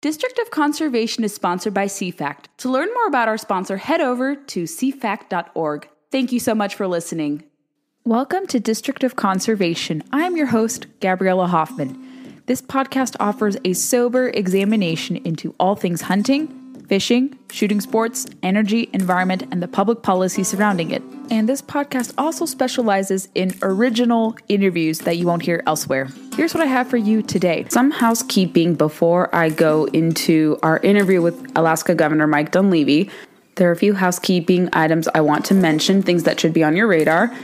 District of Conservation is sponsored by CFACT. To learn more about our sponsor, head over to cfact.org. Thank you so much for listening. Welcome to District of Conservation. I'm your host, Gabriella Hoffman. This podcast offers a sober examination into all things hunting, fishing, shooting sports, energy, environment, and the public policy surrounding it. And this podcast also specializes in original interviews that you won't hear elsewhere. Here's what I have for you today some housekeeping before I go into our interview with Alaska Governor Mike Dunleavy. There are a few housekeeping items I want to mention, things that should be on your radar.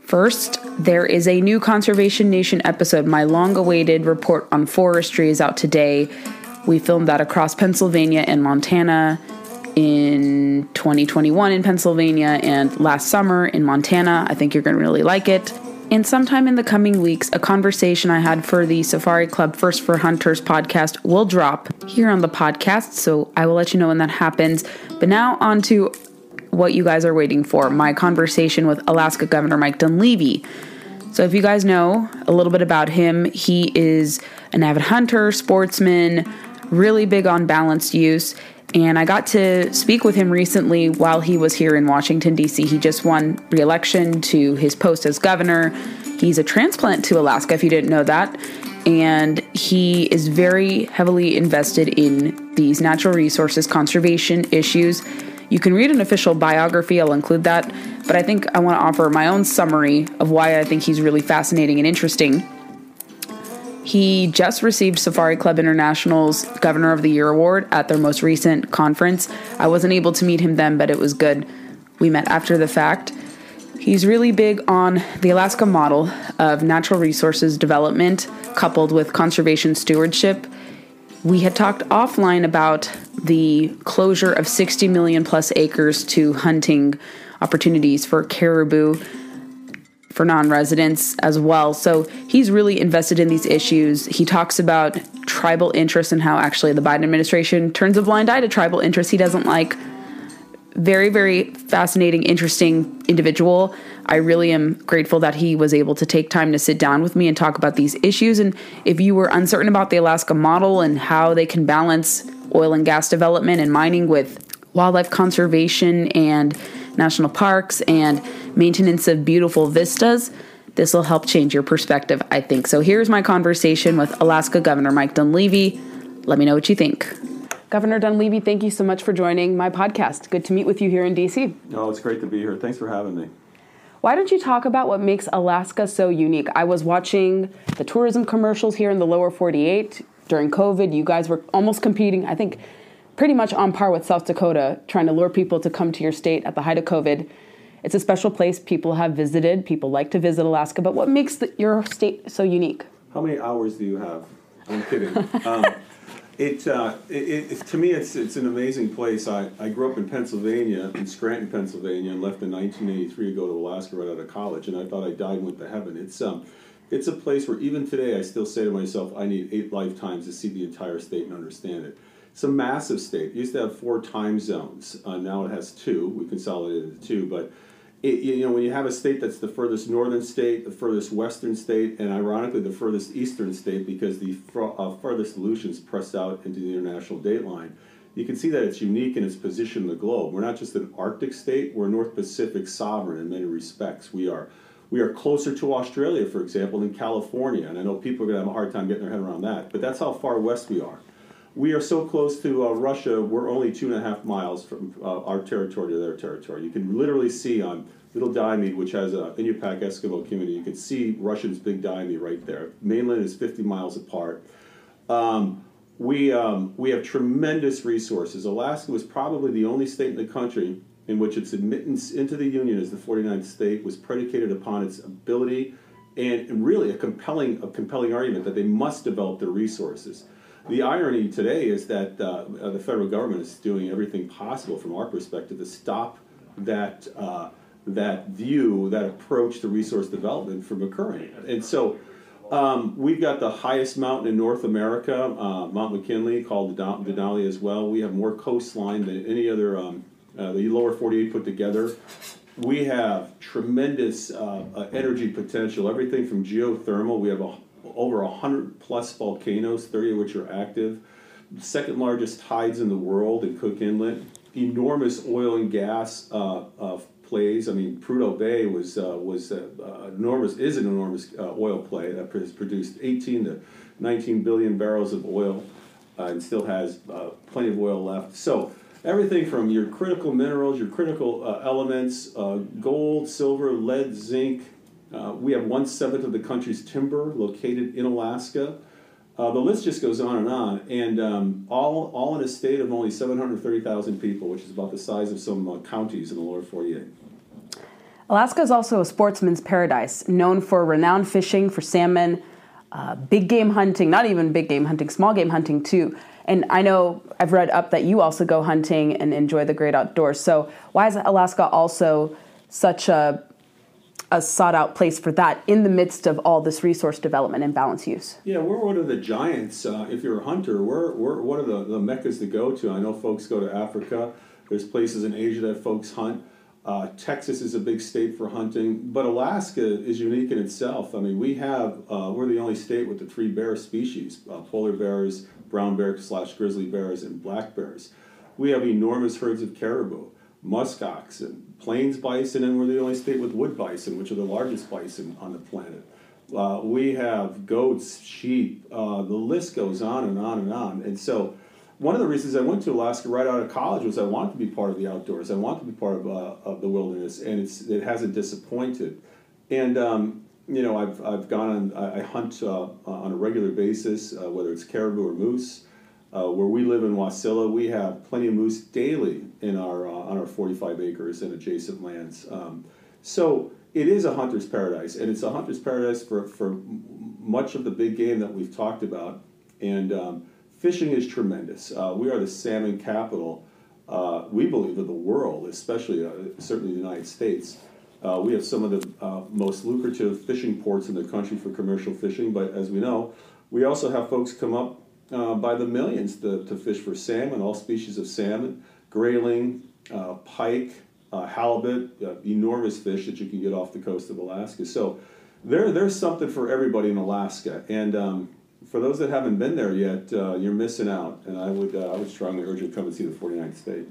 First, there is a new Conservation Nation episode. My long awaited report on forestry is out today. We filmed that across Pennsylvania and Montana in 2021 in Pennsylvania and last summer in Montana. I think you're going to really like it. And sometime in the coming weeks, a conversation I had for the Safari Club First for Hunters podcast will drop here on the podcast. So I will let you know when that happens. But now, on to what you guys are waiting for my conversation with Alaska Governor Mike Dunleavy. So, if you guys know a little bit about him, he is an avid hunter, sportsman, really big on balanced use. And I got to speak with him recently while he was here in Washington, D.C. He just won re election to his post as governor. He's a transplant to Alaska, if you didn't know that. And he is very heavily invested in these natural resources conservation issues. You can read an official biography, I'll include that. But I think I want to offer my own summary of why I think he's really fascinating and interesting. He just received Safari Club International's Governor of the Year award at their most recent conference. I wasn't able to meet him then, but it was good. We met after the fact. He's really big on the Alaska model of natural resources development coupled with conservation stewardship. We had talked offline about the closure of 60 million plus acres to hunting opportunities for caribou for non residents as well. So he's really invested in these issues. He talks about tribal interests and how actually the Biden administration turns a blind eye to tribal interests he doesn't like. Very, very fascinating, interesting individual. I really am grateful that he was able to take time to sit down with me and talk about these issues. And if you were uncertain about the Alaska model and how they can balance oil and gas development and mining with wildlife conservation and national parks and maintenance of beautiful vistas, this will help change your perspective, I think. So here's my conversation with Alaska Governor Mike Dunleavy. Let me know what you think. Governor Dunleavy, thank you so much for joining my podcast. Good to meet with you here in DC. Oh, it's great to be here. Thanks for having me. Why don't you talk about what makes Alaska so unique? I was watching the tourism commercials here in the lower 48 during COVID. You guys were almost competing, I think, pretty much on par with South Dakota, trying to lure people to come to your state at the height of COVID. It's a special place people have visited. People like to visit Alaska. But what makes the, your state so unique? How many hours do you have? I'm kidding. um, it, uh, it, it, to me, it's, it's an amazing place. I, I grew up in Pennsylvania, in Scranton, Pennsylvania, and left in 1983 to go to Alaska right out of college. And I thought I died and went to heaven. It's um, it's a place where even today I still say to myself, I need eight lifetimes to see the entire state and understand it. It's a massive state. It used to have four time zones. Uh, now it has two. We consolidated the two, but it, you know, when you have a state that's the furthest northern state, the furthest western state, and ironically the furthest eastern state because the fr- uh, farthest Aleutians press out into the international dateline, you can see that it's unique in its position in the globe. We're not just an Arctic state, we're North Pacific sovereign in many respects. We are we are closer to Australia, for example, than California, and I know people are going to have a hard time getting their head around that, but that's how far west we are. We are so close to uh, Russia, we're only two and a half miles from uh, our territory to their territory. You can literally see on Little Diomede, which has a Inupiaq Eskimo community, you can see Russia's Big Diomede right there. Mainland is 50 miles apart. Um, we, um, we have tremendous resources. Alaska was probably the only state in the country in which its admittance into the Union as the 49th state was predicated upon its ability and really a compelling, a compelling argument that they must develop their resources. The irony today is that uh, the federal government is doing everything possible from our perspective to stop that uh, that view, that approach to resource development from occurring. And so um, we've got the highest mountain in North America, uh, Mount McKinley, called the Denali as well. We have more coastline than any other, um, uh, the lower 48 put together. We have tremendous uh, uh energy potential, everything from geothermal. We have a, over 100 plus volcanoes, 30 of which are active. Second largest tides in the world in Cook Inlet. Enormous oil and gas uh, uh, plays. I mean, Prudhoe Bay was uh, was uh, uh, enormous is an enormous uh, oil play that has produced 18 to 19 billion barrels of oil, and still has plenty of oil left. So everything from your critical minerals, your critical elements, gold, silver, lead, zinc. We have one seventh of the country's timber located in Alaska. Uh, the list just goes on and on, and um, all, all in a state of only 730,000 people, which is about the size of some uh, counties in the lower 48. Alaska is also a sportsman's paradise, known for renowned fishing for salmon, uh, big game hunting, not even big game hunting, small game hunting too. And I know I've read up that you also go hunting and enjoy the great outdoors. So, why is Alaska also such a a sought out place for that in the midst of all this resource development and balance use. Yeah, we're one of the giants. Uh, if you're a hunter, we're, we're one of the, the meccas to go to. I know folks go to Africa, there's places in Asia that folks hunt. Uh, Texas is a big state for hunting, but Alaska is unique in itself. I mean, we have, uh, we're the only state with the three bear species uh, polar bears, brown bears slash grizzly bears, and black bears. We have enormous herds of caribou musk oxen, plains bison, and we're the only state with wood bison, which are the largest bison on the planet. Uh, we have goats, sheep, uh, the list goes on and on and on. And so, one of the reasons I went to Alaska right out of college was I wanted to be part of the outdoors. I wanted to be part of, uh, of the wilderness, and it's, it hasn't disappointed. And, um, you know, I've, I've gone on, I, I hunt uh, on a regular basis, uh, whether it's caribou or moose. Uh, where we live in Wasilla, we have plenty of moose daily in our uh, on our 45 acres and adjacent lands. Um, so it is a hunter's paradise, and it's a hunter's paradise for, for much of the big game that we've talked about. And um, fishing is tremendous. Uh, we are the salmon capital, uh, we believe, of the world, especially uh, certainly the United States. Uh, we have some of the most lucrative fishing ports in the country for commercial fishing, but as we know, we also have folks come up uh, by the millions to, to fish for salmon, all species of salmon, grayling, uh, pike, uh, halibut, uh, enormous fish that you can get off the coast of Alaska. So there, there's something for everybody in Alaska. And um, for those that haven't been there yet, uh, you're missing out. And I would, I would strongly urge you to come and see the 49th state.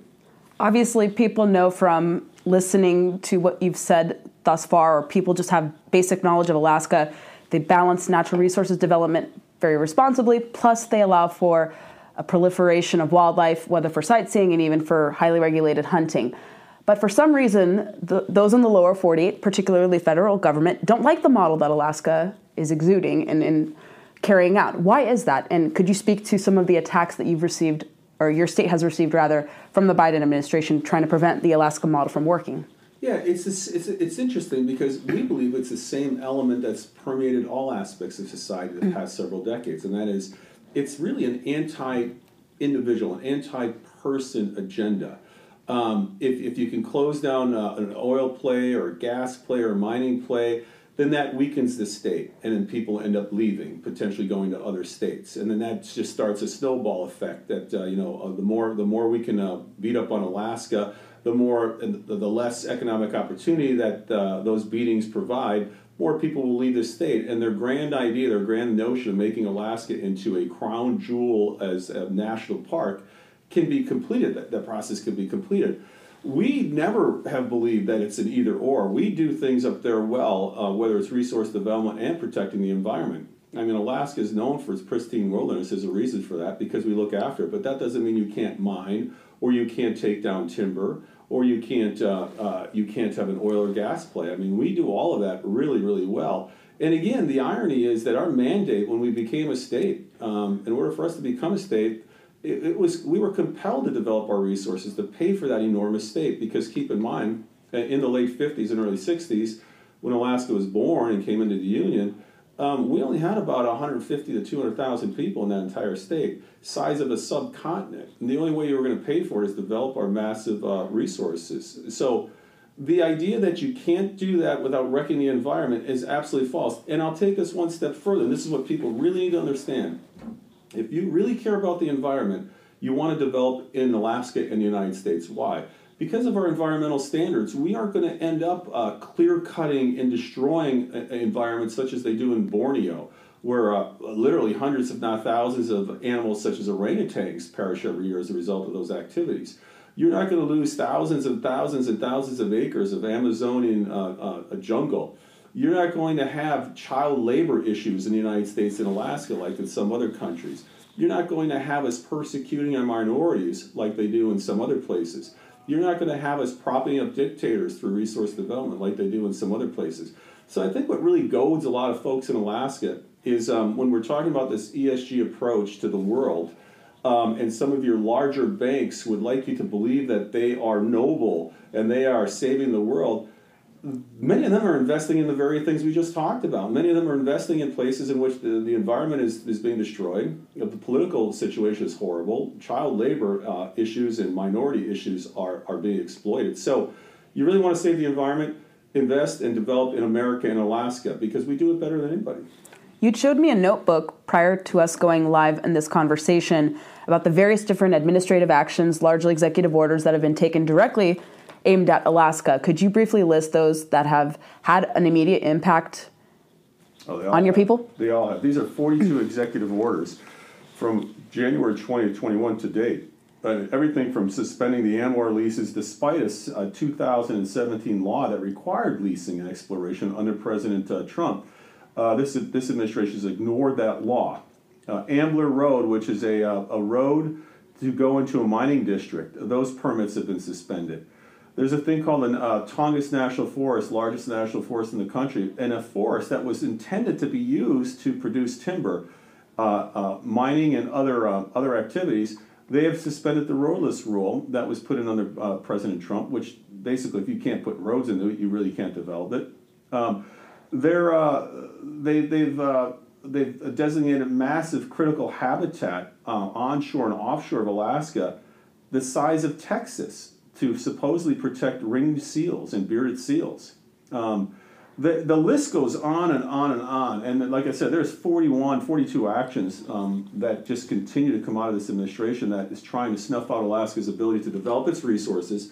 Obviously, people know from listening to what you've said thus far, or people just have basic knowledge of Alaska, they balance natural resources development very responsibly. Plus, they allow for a proliferation of wildlife, whether for sightseeing and even for highly regulated hunting. But for some reason, the, those in the lower 48, particularly federal government, don't like the model that Alaska is exuding and, and carrying out. Why is that? And could you speak to some of the attacks that you've received, or your state has received rather, from the Biden administration trying to prevent the Alaska model from working? Yeah, it's, it's it's interesting because we believe it's the same element that's permeated all aspects of society the past several decades, and that is, it's really an anti-individual, an anti-person agenda. Um, if, if you can close down uh, an oil play or a gas play or a mining play, then that weakens the state, and then people end up leaving, potentially going to other states, and then that just starts a snowball effect. That uh, you know, uh, the more the more we can uh, beat up on Alaska, the more the less economic opportunity that uh, those beatings provide, more people will leave the state. And their grand idea, their grand notion of making Alaska into a crown jewel as a national park can be completed. That, that process can be completed. We never have believed that it's an either or. We do things up there well, uh, whether it's resource development and protecting the environment. I mean, Alaska is known for its pristine wilderness. There's a reason for that because we look after it. But that doesn't mean you can't mine or you can't take down timber or you can't uh, uh, you can't have an oil or gas play. I mean, we do all of that really, really well. And again, the irony is that our mandate when we became a state, um, in order for us to become a state, it, it, was we were compelled to develop our resources to pay for that enormous state. Because keep in mind, in the late 50s and early 60s, when Alaska was born and came into the Union, um, we only had about 150 to 200,000 people in that entire state, size of a subcontinent. And the only way you were going to pay for it is develop our massive uh, resources. So the idea that you can't do that without wrecking the environment is absolutely false. And I'll take us one step further. This is what people really need to understand. If you really care about the environment, you want to develop in Alaska and the United States. Why? Because of our environmental standards, we aren't going to end up uh, clear cutting and destroying uh, environments such as they do in Borneo, where uh, literally hundreds, if not thousands, of animals such as orangutans perish every year as a result of those activities. You're not going to lose thousands and thousands and thousands of acres of Amazonian uh, uh, jungle. You're not going to have child labor issues in the United States and Alaska like in some other countries. You're not going to have us persecuting our minorities like they do in some other places you're not going to have us propping up dictators through resource development like they do in some other places. So I think what really goads a lot of folks in Alaska is um, when we're talking about this ESG approach to the world, um, and some of your larger banks would like you to believe that they are noble and they are saving the world many of them are investing in the very things we just talked about. Many of them are investing in places in which the, the environment is, is being destroyed. The political situation is horrible. Child labor uh, issues and minority issues are, are being exploited. So, you really want to save the environment, invest and develop in America and Alaska because we do it better than anybody. You showed me a notebook prior to us going live in this conversation about the various different administrative actions, largely executive orders, that have been taken directly aimed at Alaska. Could you briefly list those that have had an immediate impact oh, on your have, people? They all have. These are 42 executive orders from January 2021 to date. Uh, everything from suspending the ANWR leases despite a, a, 2017 law that required leasing and exploration under President uh, Trump. Uh, this, this administration has ignored that law. Uh, Ambler Road, which is a, uh, a road to go into a mining district, those permits have been suspended. There's a thing called the uh, Tongass National Forest, largest national forest in the country, and a forest that was intended to be used to produce timber, uh, uh, mining, and other uh, other activities. They have suspended the roadless rule that was put in under uh, President Trump, which basically, if you can't put roads into it, you really can't develop it. Um, they're, uh, they, they've they've designated massive critical habitat onshore and offshore of Alaska, the size of Texas to supposedly protect ringed seals and bearded seals. Um, the, the list goes on and on and on. And like I said, there's 41, 42 actions um, that just continue to come out of this administration that is trying to snuff out Alaska's ability to develop its resources,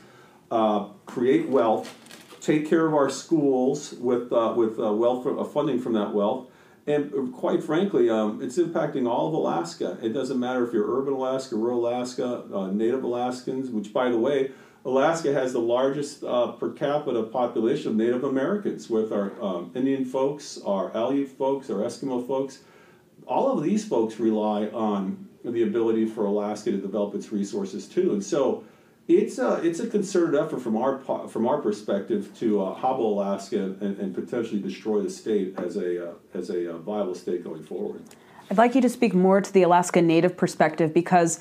uh, create wealth, take care of our schools with, uh, with uh, wealth, uh, funding from that wealth. And quite frankly, um, it's impacting all of Alaska. It doesn't matter if you're urban Alaska, rural Alaska, uh, native Alaskans, which, by the way, Alaska has the largest uh, per capita population of Native Americans, with our um, Indian folks, our Aleut folks, our Eskimo folks. All of these folks rely on the ability for Alaska to develop its resources too, and so it's a it's a concerted effort from our from our perspective to uh, hobble Alaska and, and, potentially destroy the state as a uh, as a uh, viable state going forward. I'd like you to speak more to the Alaska Native perspective because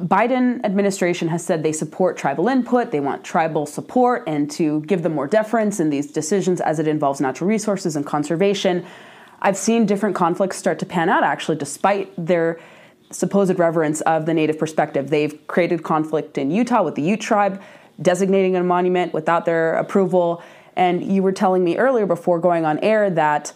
Biden administration has said they support tribal input, they want tribal support, and to give them more deference in these decisions as it involves natural resources and conservation. I've seen different conflicts start to pan out actually, despite their supposed reverence of the native perspective. They've created conflict in Utah with the Ute tribe, designating a monument without their approval. And you were telling me earlier before going on air that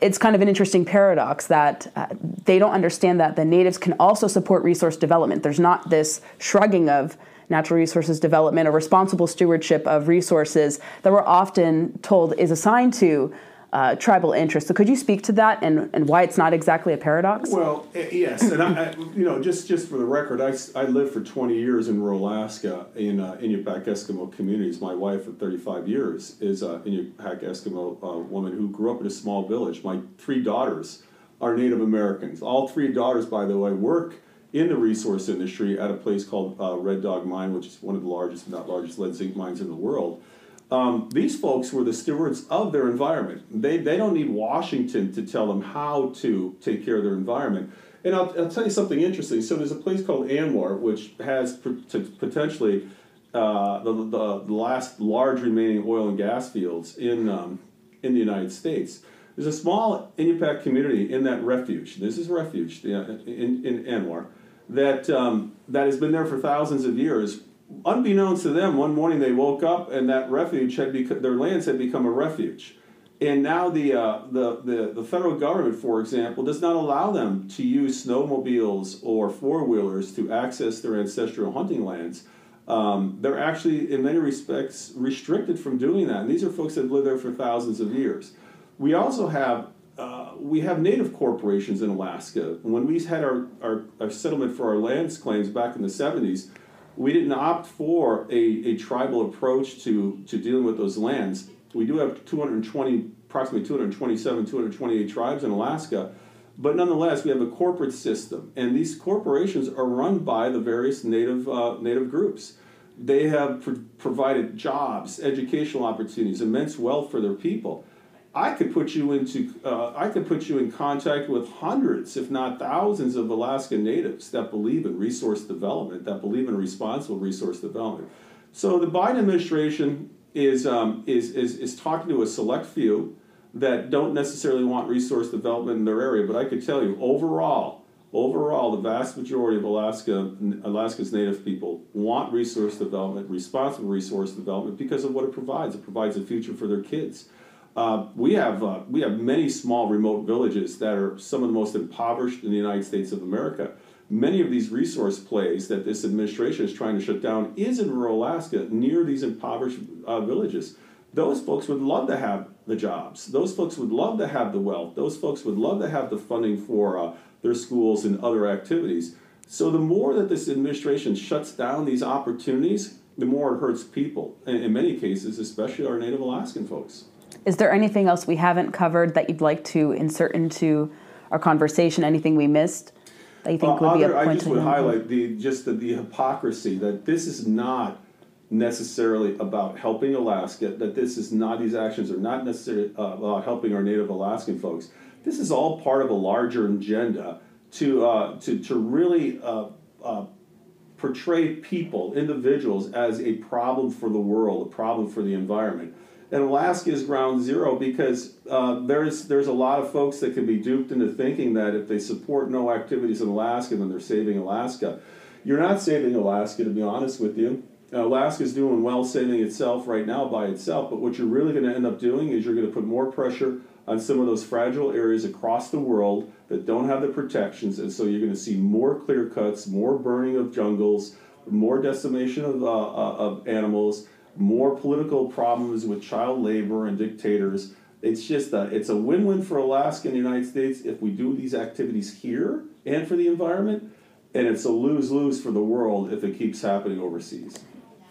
it's kind of an interesting paradox that uh, they don't understand that the natives can also support resource development. There's not this shrugging of natural resources development or responsible stewardship of resources that we're often told is assigned to uh, tribal interests. So could you speak to that and, and why it's not exactly a paradox? Well, eh, yes, and I, I, you know, just just for the record, I, I lived for 20 years in rural Alaska in uh, Inupiaq Eskimo communities. My wife of 35 years is an Inupiaq Eskimo uh, woman who grew up in a small village. My three daughters are Native Americans. All three daughters, by the way, work in the resource industry at a place called uh, Red Dog Mine, which is one of the largest, if not largest, lead zinc mines in the world. Um, these folks were the stewards of their environment. They, they don't need Washington to tell them how to take care of their environment. And I'll, I'll tell you something interesting. So there's a place called ANWR, which has potentially uh, the, the, last large remaining oil and gas fields in, um, in the United States. There's a small Inupiaq community in that refuge. This is a refuge in, in ANWR that, um, that has been there for thousands of years. Unbeknownst to them, one morning they woke up and that refuge had become, their lands had become a refuge. And now the, uh, the, the, the federal government, for example, does not allow them to use snowmobiles or four wheelers to access their ancestral hunting lands. Um, they're actually, in many respects, restricted from doing that. And these are folks that have lived there for thousands of years. We also have uh, we have native corporations in Alaska. When we had our, our, our, settlement for our lands claims back in the 70s, we didn't opt for a, a tribal approach to, to dealing with those lands. We do have 220, approximately 227, 228 tribes in Alaska, but nonetheless, we have a corporate system, and these corporations are run by the various native, uh, native groups. They have provided jobs, educational opportunities, immense wealth for their people. I could put you into uh, I could put you in contact with hundreds, if not thousands, of Alaska natives that believe in resource development, that believe in responsible resource development. So the Biden administration is um, is, is is talking to a select few that don't necessarily want resource development in their area. But I could tell you, overall, overall, the vast majority of Alaska Alaska's native people want resource development, responsible resource development, because of what it provides. It provides a future for their kids. Uh, we have uh, we have many small remote villages that are some of the most impoverished in the United States of America. Many of these resource plays that this administration is trying to shut down is in rural Alaska, near these impoverished uh, villages. Those folks would love to have the jobs. Those folks would love to have the wealth. Those folks would love to have the funding for uh, their schools and other activities. So the more that this administration shuts down these opportunities, the more it hurts people. And in many cases, especially our Native Alaskan folks. Is there anything else we haven't covered that you'd like to insert into our conversation? Anything we missed that you think uh, would be a point? I just would highlight the just the, the hypocrisy that this is not necessarily about helping Alaska. That this is not these actions are not necessarily uh, about helping our Native Alaskan folks. This is all part of a larger agenda to uh, to to really. Uh, uh, portray people, individuals, as a problem for the world, a problem for the environment and Alaska is ground zero because uh, there's there's a lot of folks that can be duped into thinking that if they support no activities in Alaska, then they're saving Alaska. You're not saving Alaska, to be honest with you. Alaska is doing well saving itself right now by itself, but what you're really going to end up doing is you're going to put more pressure on some of those fragile areas across the world that don't have the protections, and so you're going to see more clear cuts, more burning of jungles, more decimation of, uh, uh of animals, more political problems with child labor and dictators. It's just a, it's a win-win for Alaska and the United States if we do these activities here and for the environment, and it's a lose-lose for the world if it keeps happening overseas.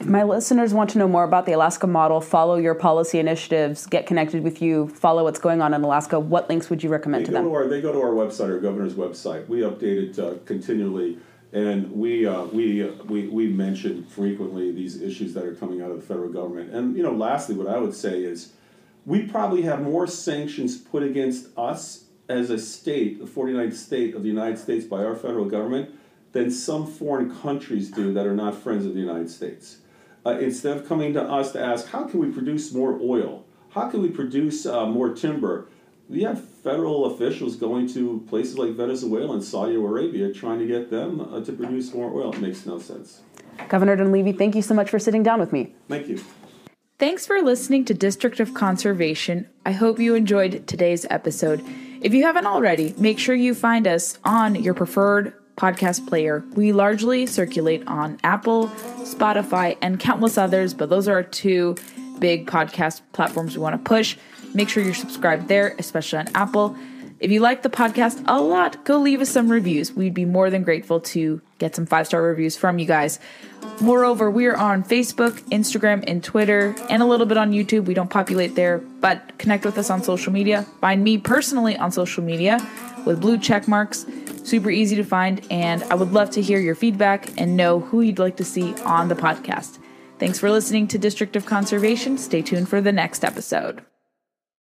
My listeners want to know more about the Alaska model, follow your policy initiatives, get connected with you, follow what's going on in Alaska. What links would you recommend they to them? To our, they go to our website, our governor's website. We update it uh, continually and we, uh, we, we, we mentioned frequently these issues that are coming out of the federal government. And, you know, lastly, what I would say is we probably have more sanctions put against us as a state, the 49th state of the United States by our federal government, than some foreign countries do that are not friends of the United States. Uh, instead of coming to us to ask, how can we produce more oil? How can we produce uh, more timber? we have federal officials going to places like Venezuela and Saudi Arabia trying to get them uh, to produce more oil. It makes no sense. Governor Dunleavy, thank you so much for sitting down with me. Thank you. Thanks for listening to District of Conservation. I hope you enjoyed today's episode. If you haven't already, make sure you find us on your preferred podcast player. We largely circulate on Apple, Spotify, and countless others, but those are our two big podcast platforms we want to push. Make sure you're subscribed there, especially on Apple. If you like the podcast a lot, go leave us some reviews. We'd be more than grateful to get some five star reviews from you guys. Moreover, we are on Facebook, Instagram, and Twitter, and a little bit on YouTube. We don't populate there, but connect with us on social media. Find me personally on social media with blue check marks. Super easy to find, and I would love to hear your feedback and know who you'd like to see on the podcast. Thanks for listening to District of Conservation. Stay tuned for the next episode.